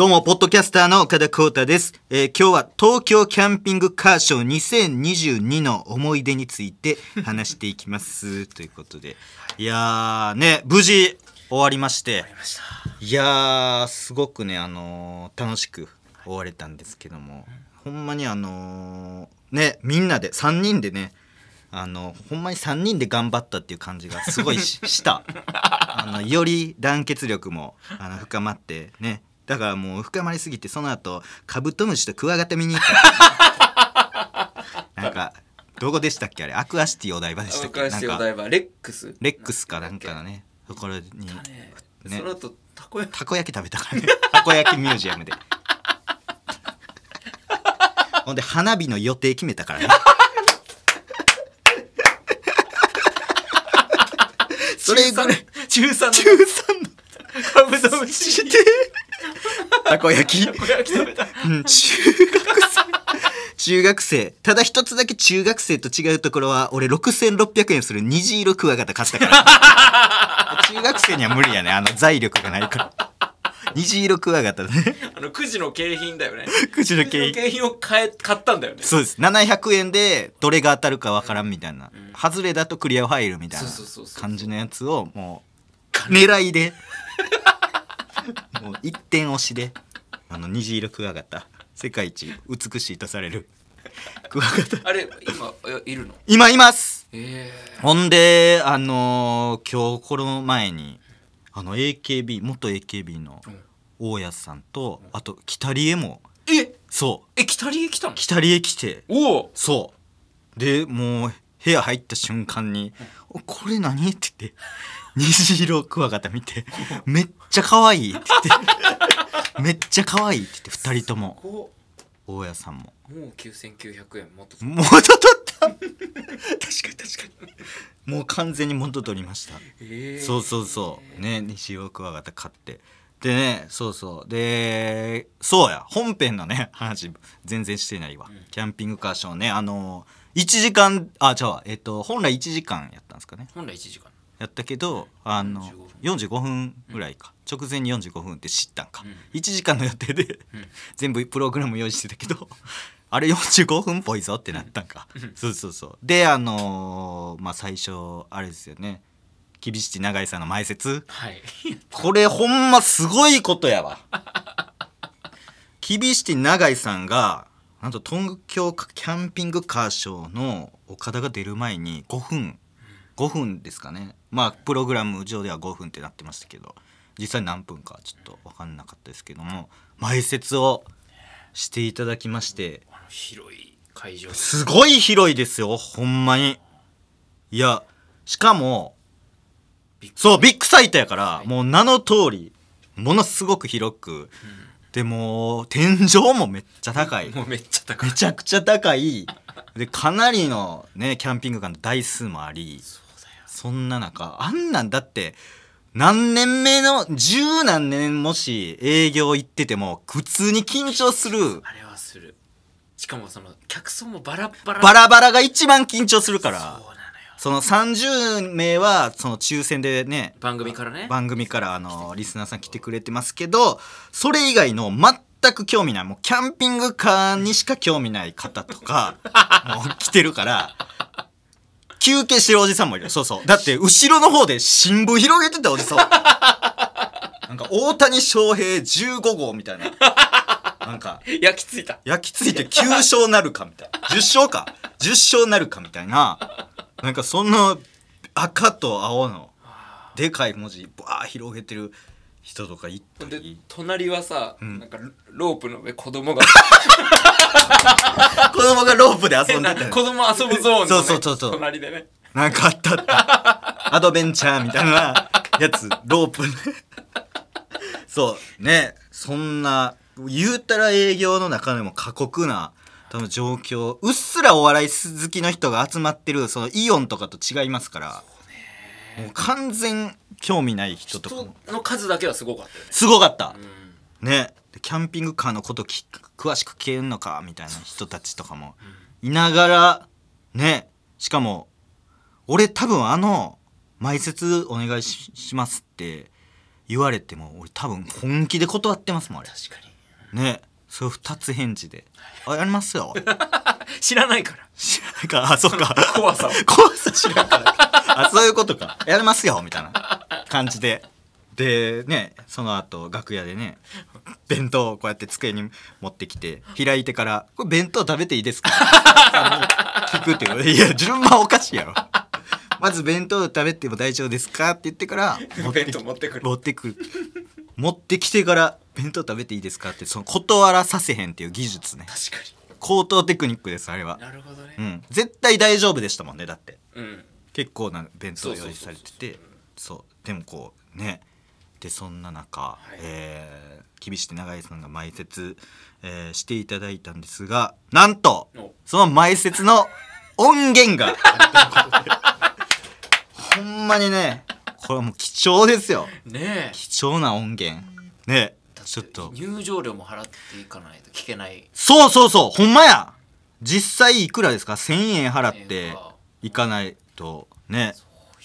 どうも、ポッドキャスターの岡田光太です。えー今日は東京キャンピングカーショー2022の思い出について話していきます。ということで。いやー、ね、無事終わりまして。いやー、すごくね、あのー楽しく終われたんですけども、ほんまにあのーね、みんなで、3人でね、あのほんまに3人で頑張ったっていう感じがすごいしした あのより団結力もあの深まってねだからもう深まりすぎてその後カブトムシとクワガタ見に行った。なんかどこでしたっけあれ？アクアシティお台場でしたっけ？若いおなんか台場。レックス？レックスかなんかのね。ところにねね。その後たこ焼き。たこ焼き食べたからね。たこ焼きミュージアムで。ほんで花火の予定決めたからね。それぐらい中3の中3のカブトムシ。してたこ焼き？たこ焼き食べた。うん中学生。中学生。ただ一つだけ中学生と違うところは俺6600円する虹色クワガタ買ったから。中学生には無理やね。あの財力がないから。虹色クワガタね。あの9時の景品だよね。くじの9時の景景品を買え買ったんだよね。そうです。700円でどれが当たるかわからんみたいな、外れだとクリアファイルみたいな感じのやつをもう狙いでもう一点押しであの虹色クワガタ世界一美しいとされる。クワガタ。あれ今えいるの？今います。え。ほんであのー今日この前にあの AKB 元 AKB のうん。大家さんとあと北リエもえ？えそう。え北リエ来たの？北リエ来ておお。そう。でもう部屋入った瞬間に「おこれ何?」って言って虹色クワガタ見て「めっちゃ可愛いって言って「めっちゃ可愛いって言って2人とも。こ大家さんも。うもう9900円もっと元取った。確かに確かに。もう完全に元取りました。ええそうそうそう。ね西尾クワガタ買って。でねそうそう。でそうや。本編のね話全然してないわ、キャンピングカーショーね。あの1時間あ違うわ。えっと本来1時間やったんですかね。本来1時間やったけどあの45分ぐらいか、直前に45分って知ったんか、うん。1時間の予定で、ん。全部プログラム用意してたけど あれ45分っぽいぞってなったんか、そうそうそう。であのーまあ最初あれですよね。厳しい永井さんの前説。はい。これほんますごいことやわ。厳しい永井さんがなんと東京キャンピングカーショーの岡田が出る前に5分5分ですかね。まあプログラム上では5分ってなってましたけど実際何分かちょっと分かんなかったですけども前説をしていただきまして広い会場。すごい広いですよほんまに。いやしかもそうビッグサイトやから、はい。もう名の通りものすごく広く、でもう天井もめっちゃ高い。もうめっちゃ高い。めちゃくちゃ高い。でかなりのねキャンピングカーの台数もありそんな中あんなんだって何年目の十何年もし営業行ってても普通に緊張する。あれはする。しかもその客層もバラバラ。バラバラが一番緊張するから。そうなのよ。その30名はその抽選でね番組からね。番組からあのリスナーさん来てくれてますけどそれ以外の全く興味ない。もうキャンピングカーにしか興味ない方とか もう来てるから休憩してるおじさんもいる。そうそう。だって後ろの方で新聞広げてたおじさん。なんか大谷翔平15号みたいな。なんか焼き付いた。焼き付いて9勝なるかみたいな。10勝か。10勝なるかみたいな。なんかそんな赤と青のでかい文字バー広げてる人とかいったでり隣はさ、ん。なんかロープの上子供が 子供がロープで遊んでた 子供遊ぶゾーンの、ね、そうそうそうそう。隣でね。なんかあったあった。アドベンチャーみたいなやつロープ。ねそうね。そんな言うたら営業の中でも過酷な多分状況うっすらお笑い好きの人が集まってるそのイオンとかと違いますから。もう完全興味ない人とかも。人の数だけはすごかったよね。すごかった。うん。ね。でキャンピングカーのことき詳しく聞けるのかみたいな人たちとかもいながらねしかも俺多分あの前説お願いししますって言われても俺多分本気で断ってますもんあれ。確かに。ね。それ二つ返事で「あやりますよ」知らないから。知らないかあそっか。怖さを。怖さ知らんからあそういうことか。やりますよみたいな感じで。でねその後楽屋でね弁当をこうやって机に持ってきて開いてから「これ弁当食べていいですか? 」聞くっていう。いや順番おかしいやろ。まず弁当食べても大丈夫ですか？って言ってから弁当持ってくる。持ってく。る持ってきてから弁当食べていいですか？ってその断らさせへんっていう技術ね。確か高等テクニックですあれは。になるほどね。うん。絶対大丈夫でしたもんねだって。うん。結構な弁当用意されてて。そう。でもこうねでそんな中、い。えー厳しく永井さんが前説、えーしていただいたんですがなんとお。その前説の音源が。ほんまにねこれはもう貴重ですよ。ねえ。貴重な音源。ねちょっと。入場料も払っていかないと聞けない。そうそうそう。ほんまや。実際いくらですか？1000円払って1000円かないとね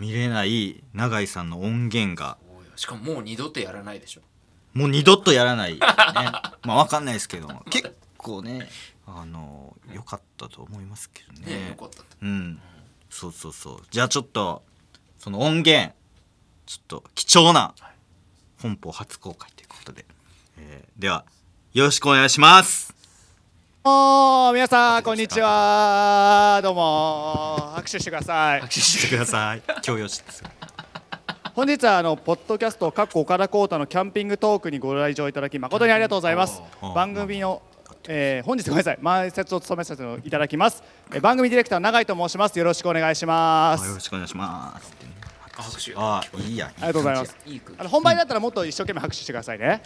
見れない永井さんの音源がしかももう二度とやらないでしょ。もう二度とやらない、ね、まあわかんないですけども。結構ねあの良かったと思いますけどね。ねえよかったうん。そうそうそう。じゃあちょっとその音源ちょっと貴重な本邦初公開ということで、えーではよろしくお願いします。どうも皆さんこんにちは。どうも拍手してください。拍手してください。強要しですよ本日はあのポッドキャストかっこ岡田浩太のキャンピングトークにご来場いただき誠にありがとうございます。番組のえー本日ごめんなさい。前説を務めさせていただきます。えー番組ディレクター永井と申します。よろしくお願いします。あよろしくお願いします。あ拍手。あいいやありがとうございます。あの本番だったらもっと一生懸命拍手してくださいね。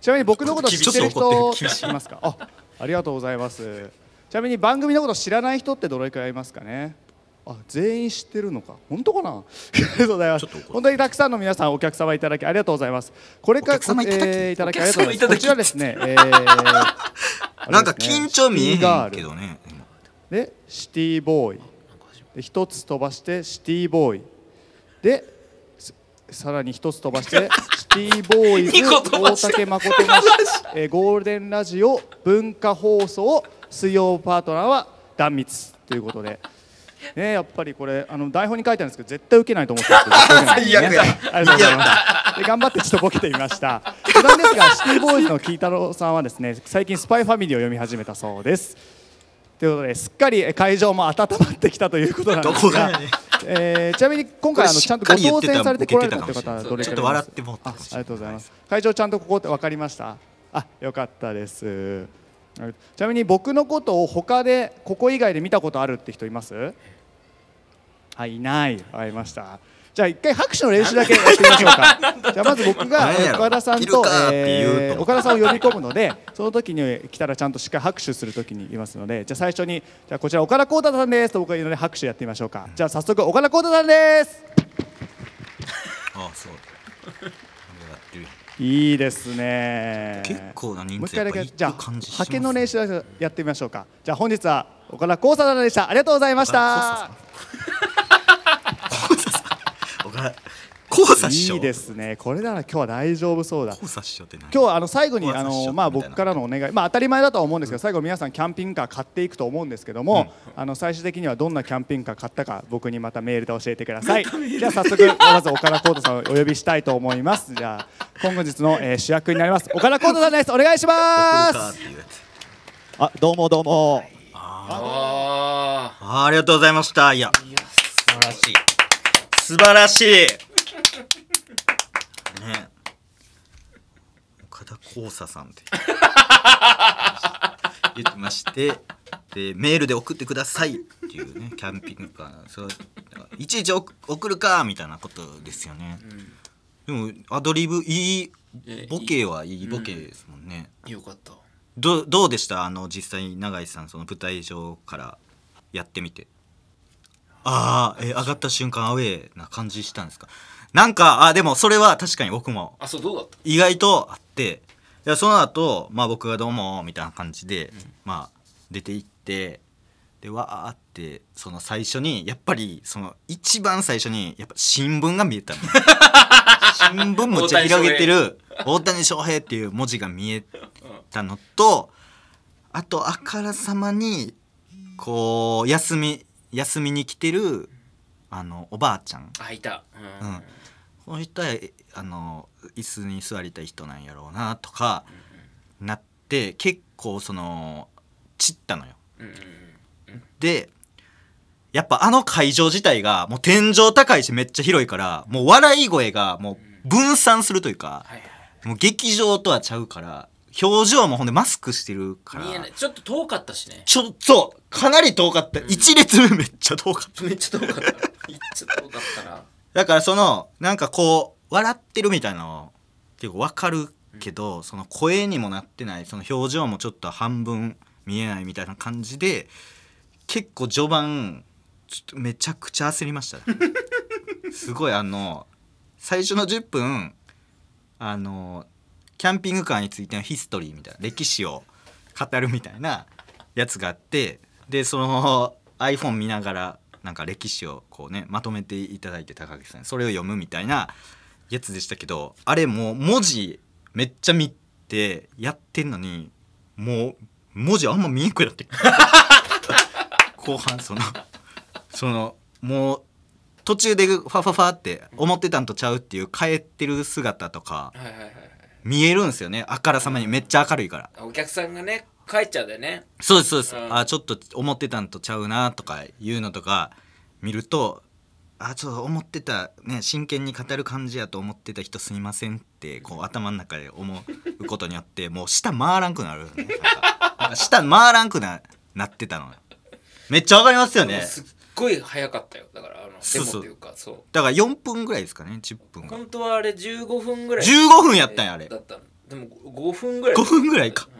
ちなみに僕のこと知ってる人ってるいますか？あありがとうございます。ちなみに番組のこと知らない人ってどれくらいいますかね？あ全員知ってるのか。本当かな？ありがとうございます。本当にたくさんの皆さんお客様いただきありがとうございます。これからお客様いただきえーいただきありがとうございます。こちらですねえー なんか緊張見えへんけどねでシティボーイ。で一つ飛ばしてシティボーイ。ですさらに一つ飛ばしてシティボーイズ 大竹誠の、えーゴールデンラジオ文化放送水曜パートナーは断密ということで。ね、やっぱりこれあの台本に書いてあるんですけど絶対受けないと思ってたんです。けど絶対受けない最悪や。ありがとうございます。で頑張ってちょっとボケてみました。余談ですがシティボーイズのキータロウさんはですね最近スパイファミリーを読み始めたそうです。ということですっかりえ会場も温まってきたということなんですがえーちなみに今回あのちゃんとご当選されてこられたという方はどれくらいいますちょっと笑ってもあありがとうございます。会場ちゃんとここって分かりました？あよかったですちなみに僕のことを他でここ以外で見たことあるって人います？はいいない。わかりました。じゃあ一回拍手の練習だけやってみましょうか。じゃあまず僕が岡田さんとえー岡田さんを呼び込むのでその時に来たらちゃんとしっかり拍手する時に言いますのでじゃあ最初にじゃあこちら岡田浩太さんですと僕が言うので拍手やってみましょうか。じゃあ早速岡田浩太さんです。あそういいですね。結構な人もう一回だけじゃある感じします派遣の練習やってみましょうか。じゃあ本日は岡田光さんでしたありがとうございました。岡田交差しよいいですね。これなら今日は大丈夫そうだ。交差しようって何？今日はあの最後にあのまあ僕からのお願い。まあ当たり前だとは思うんですけど最後皆さんキャンピングカー買っていくと思うんですけどもあの最終的にはどんなキャンピングカー買ったか僕にまたメールで教えてください。じゃあ早速まず岡田浩太さんをお呼びしたいと思います。じゃあ今日のえー主役になります。岡田浩太さんですお願いします。あどうもどうも。ああー。ありがとうございました。いやあいや素晴らしい。素晴らしいね岡田光佐さんって。言ってましてでメールで送ってくださいっていうねキャンピングカーそういちいち送送るかみたいなことですよね、でもアドリブいいえボケはいいボケですもんね、よかった。どどうでした？あの実際に永井さんその舞台上からやってみて。ああえ上がった瞬間アウェーな感じしたんですか？なんかあでもそれは確かに僕もあそうどうだった？意外とあっていやその後まあ僕がどうもみたいな感じで、まあ出て行ってでわーってその最初にやっぱりその一番最初にやっぱ新聞が見えたの。新聞むっちゃ広げてる大谷翔平。っていう文字が見えたのとあとあからさまにこう休み休みに来てるあのおばあちゃん。あいた。うん、うんこの人はあの椅子に座りたい人なんやろうなとかなって結構その散ったのよ。うんうんうんでやっぱあの会場自体がもう天井高いしめっちゃ広いからもう笑い声がもう分散するというかもう劇場とはちゃうから表情もほんでマスクしてるから。見えない。ちょっと遠かったしね。ちょそう。かなり遠かった。一列目めっちゃ遠かった。めっちゃ遠かった。めっちゃ遠かったなだからそのなんかこう笑ってるみたいなの結構わかるけど、その声にもなってないその表情もちょっと半分見えないみたいな感じで結構序盤ちょっとめちゃくちゃ焦りましたね。すごいあの最初の10分あのキャンピングカーについてのヒストリーみたいな歴史を語るみたいなやつがあってでその iPhone 見ながらなんか歴史をこうねまとめていただいて高木さんにそれを読むみたいなやつでしたけどあれもう文字めっちゃ見てやってんのにもう文字あんま見えんくなって。後半そのそのもう途中でファファファって思ってたんとちゃうっていう帰ってる姿とか見えるんですよね。あからさまにめっちゃ明るいから。お客さんがね帰っちゃうんだよね。そうですそうです、うん。あちょっと思ってたんとちゃうなとかいうのとか見るとあちょっと思ってたね真剣に語る感じやと思ってた人すみませんってこう頭の中で思うことによってもう舌回らんくなる、ね、なんかなんか舌回らんくななってたのめっちゃわかりますよね。すっごい早かったよ。だからあのそうそう。デモっていうかそう。だから4分ぐらいですかね10分が本当はあれ15分ぐらい15分やったんやあれ。だったの。でも5分ぐらい。5分ぐらいか。うん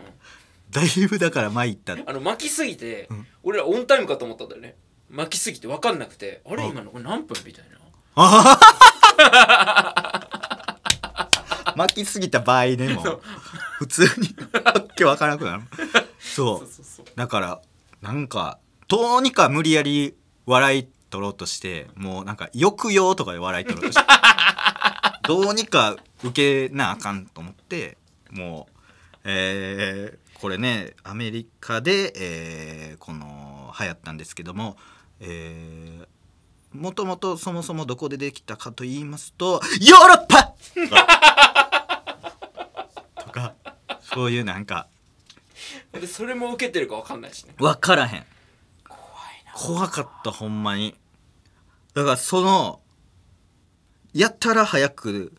だいぶだから参ったあの巻きすぎて、ん。俺らオンタイムかと思ったんだよね。巻きすぎて分かんなくてあれあ今のこれ何分みたいな。巻きすぎた場合でも普通にわけわからなくなる。そう。そうそうだからなんかどうにか無理やり笑い取ろうとしてもうなんか抑揚とかで笑い取ろうとして。どうにか受けなあかんと思ってもうえーこれねアメリカで、えーこの流行ったんですけどもえーもともとそもそもどこでできたかと言いますとヨーロッパ! とかそういうなんかでそれも受けてるか分かんないしね。分からへん。怖いな。怖かったほんまに。だからそのやったら早く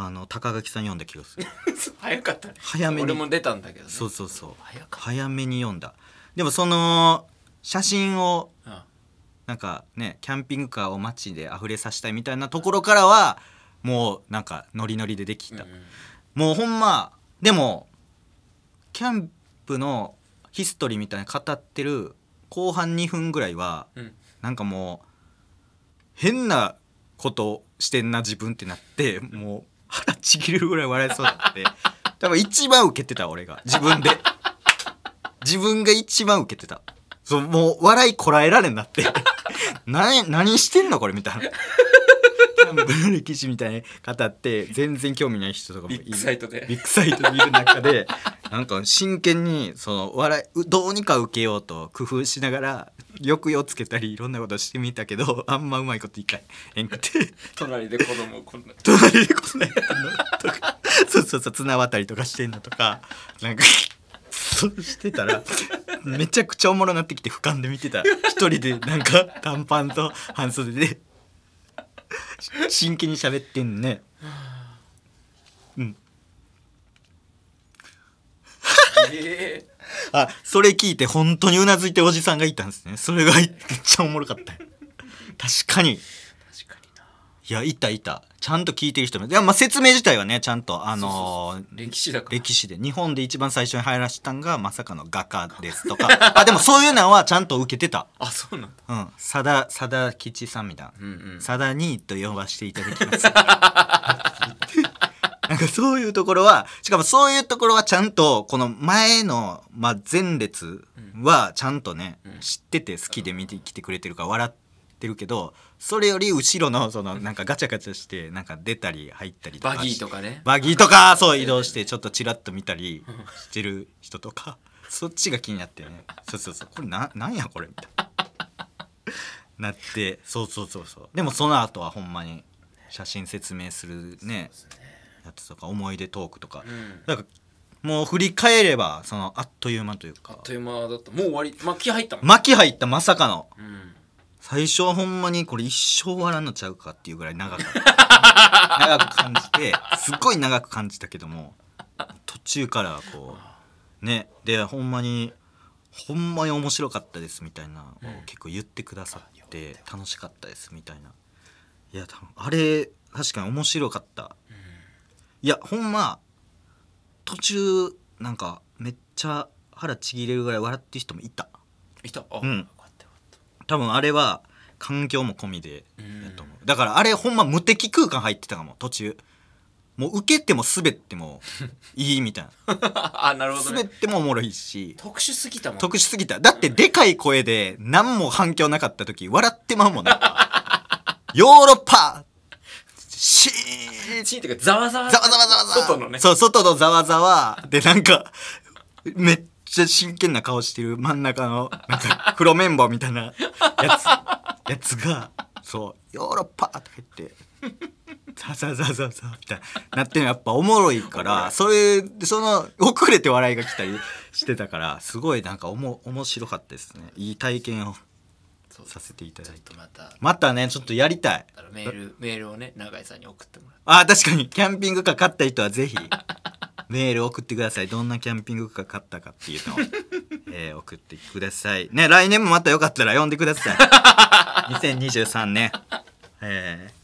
あの高垣さん読んだ気がする。早かったね。早めに。俺も出たんだけどね。そうそうそう。早早めに読んだ。でもその写真をたうん。なんかねキャンピングカーを街で溢れさせたいみたいなところからはもうなんかノリノリでできた、うんもうほんまでもキャンプのヒストリーみたいに語ってる後半2分ぐらいはうん。なんかもう変なことしてんな自分ってなってもう腹ちぎれるぐらい笑いそうになって。多分一番受けてた俺が。自分で。自分が一番受けてた。そうもう笑いこらえられんなって。何何してんのこれみたいな。歴史みたいに語って全然興味ない人とかもいる。ビッグサイトで。ビッグサイトにいる中で なんか真剣にその笑いうどうにか受けようと工夫しながら抑揚つけたりいろんなことしてみたけどあんまうまいこといかへん。くて。隣で子供をこんな。隣でこんなやの？とか。そうそうそう綱渡りとかしてんのとか。なんかそうしてたらめちゃくちゃおもろなってきて俯瞰で見てた。一人でなんか短パンと半袖で 真剣に喋ってんね。うん。ええあそれ聞いて本当にうなずいてるおじさんがいたんですね。それがめっちゃおもろかった。よ確かにいやいたいた。ちゃんと聞いてる人もいやまあ説明自体はねちゃんとあのー歴史だから。歴史で。日本で一番最初に入らしたんがまさかの画家ですとか。あでもそういうのはちゃんと受けてた。あそうなんだ。うん。佐田佐田吉さんみたいな、うんうん。佐田にと呼ばせていただきます。なんかそういうところはしかもそういうところはちゃんとこの前の、まあ、前列はちゃんとね、うん。知ってて好きで見てきてくれてるから笑っってるけどそれより後ろのそのなんかガチャガチャしてなんか出たり入ったりとかバギーとかね。バギーとかそう移動してちょっとチラッと見たりしてる人とかそっちが気になってね。そうそうそう。これななんやこれみたいな。なってそうそうそうそう。でもその後はほんまに写真説明するねやつとか思い出トークとか、うん。なんかもう振り返ればそのあっという間というか。あっという間だった。もう終わり。まあ気入ったもん巻き入ったまさかの。うん最初はほんまにこれ一生終わらんのちゃうかっていうぐらい長かった。長く感じてすっごい長く感じたけども途中からはこうねでほんまにほんまに面白かったですみたいな結構言ってくださって楽しかったですみたいな。いや多分あれ確かに面白かった。いやほんま途中なんかめっちゃ腹ちぎれるぐらい笑ってる人もいた。いた。あ、うん多分あれは環境も込みでうん。やと思う。だからあれほんま無敵空間入ってたかも途中。もう受けても滑っても いいみたいな。あなるほど滑っねてもおもろいし。特殊すぎたもん特殊すぎた。だってでかい声で何も反響なかった時笑ってまうもんね。ヨーロッパ！シーン！チーっていうかざわざわ。ざわざわざわざわ。外のね。そう外のざわざわ。でなんかめっちゃ真剣な顔してる真ん中のなんか 黒綿棒みたいなやつ やつがそうヨーロッパとか言ってザザザザザみたいななってるのやっぱおもろいから それその遅れて笑いが来たりしてたからすごいなんかおも面白かったですね。いい体験をさせていただいて。またまたねちょっとやりたい。メールメールをね永井さんに送ってもらあ確かに。キャンピングカー買った人はぜひメール送ってください。どんなキャンピングカー買ったかっていうのを、えー送ってください。ね来年もまたよかったら呼んでください。2023年えー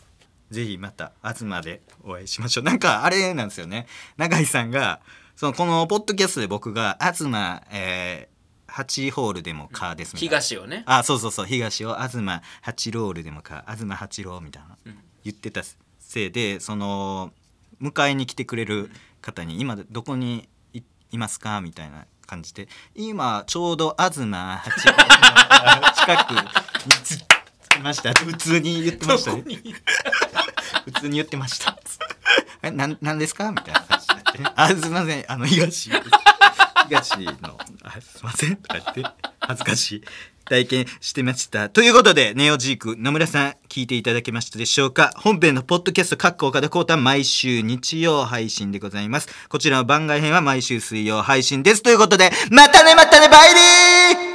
ぜひまた東でお会いしましょう。なんかあれなんですよね。永井さんがそのこのポッドキャストで僕が東えー、8ホールでもカーですみたいな。東をね。あそうそうそう。東を東八ロールでもか東八郎みたいな、うん。言ってたせいでその迎えに来てくれる方に「今どこにいいますか?」みたいな感じで「今ちょうど東八郎の近くについました」普通に言ってましたね。普通に言ってました。えなんなんですか？みたいな感じになって。ねあすいません。あの東東のあすいません。とか言って。恥ずかしい。体験してました。ということでネオジーク野村さん聞いていただけましたでしょうか？本編のポッドキャスト各校岡田光太は毎週日曜配信でございます。こちらの番外編は毎週水曜配信です。ということでまたねまたねバイビー！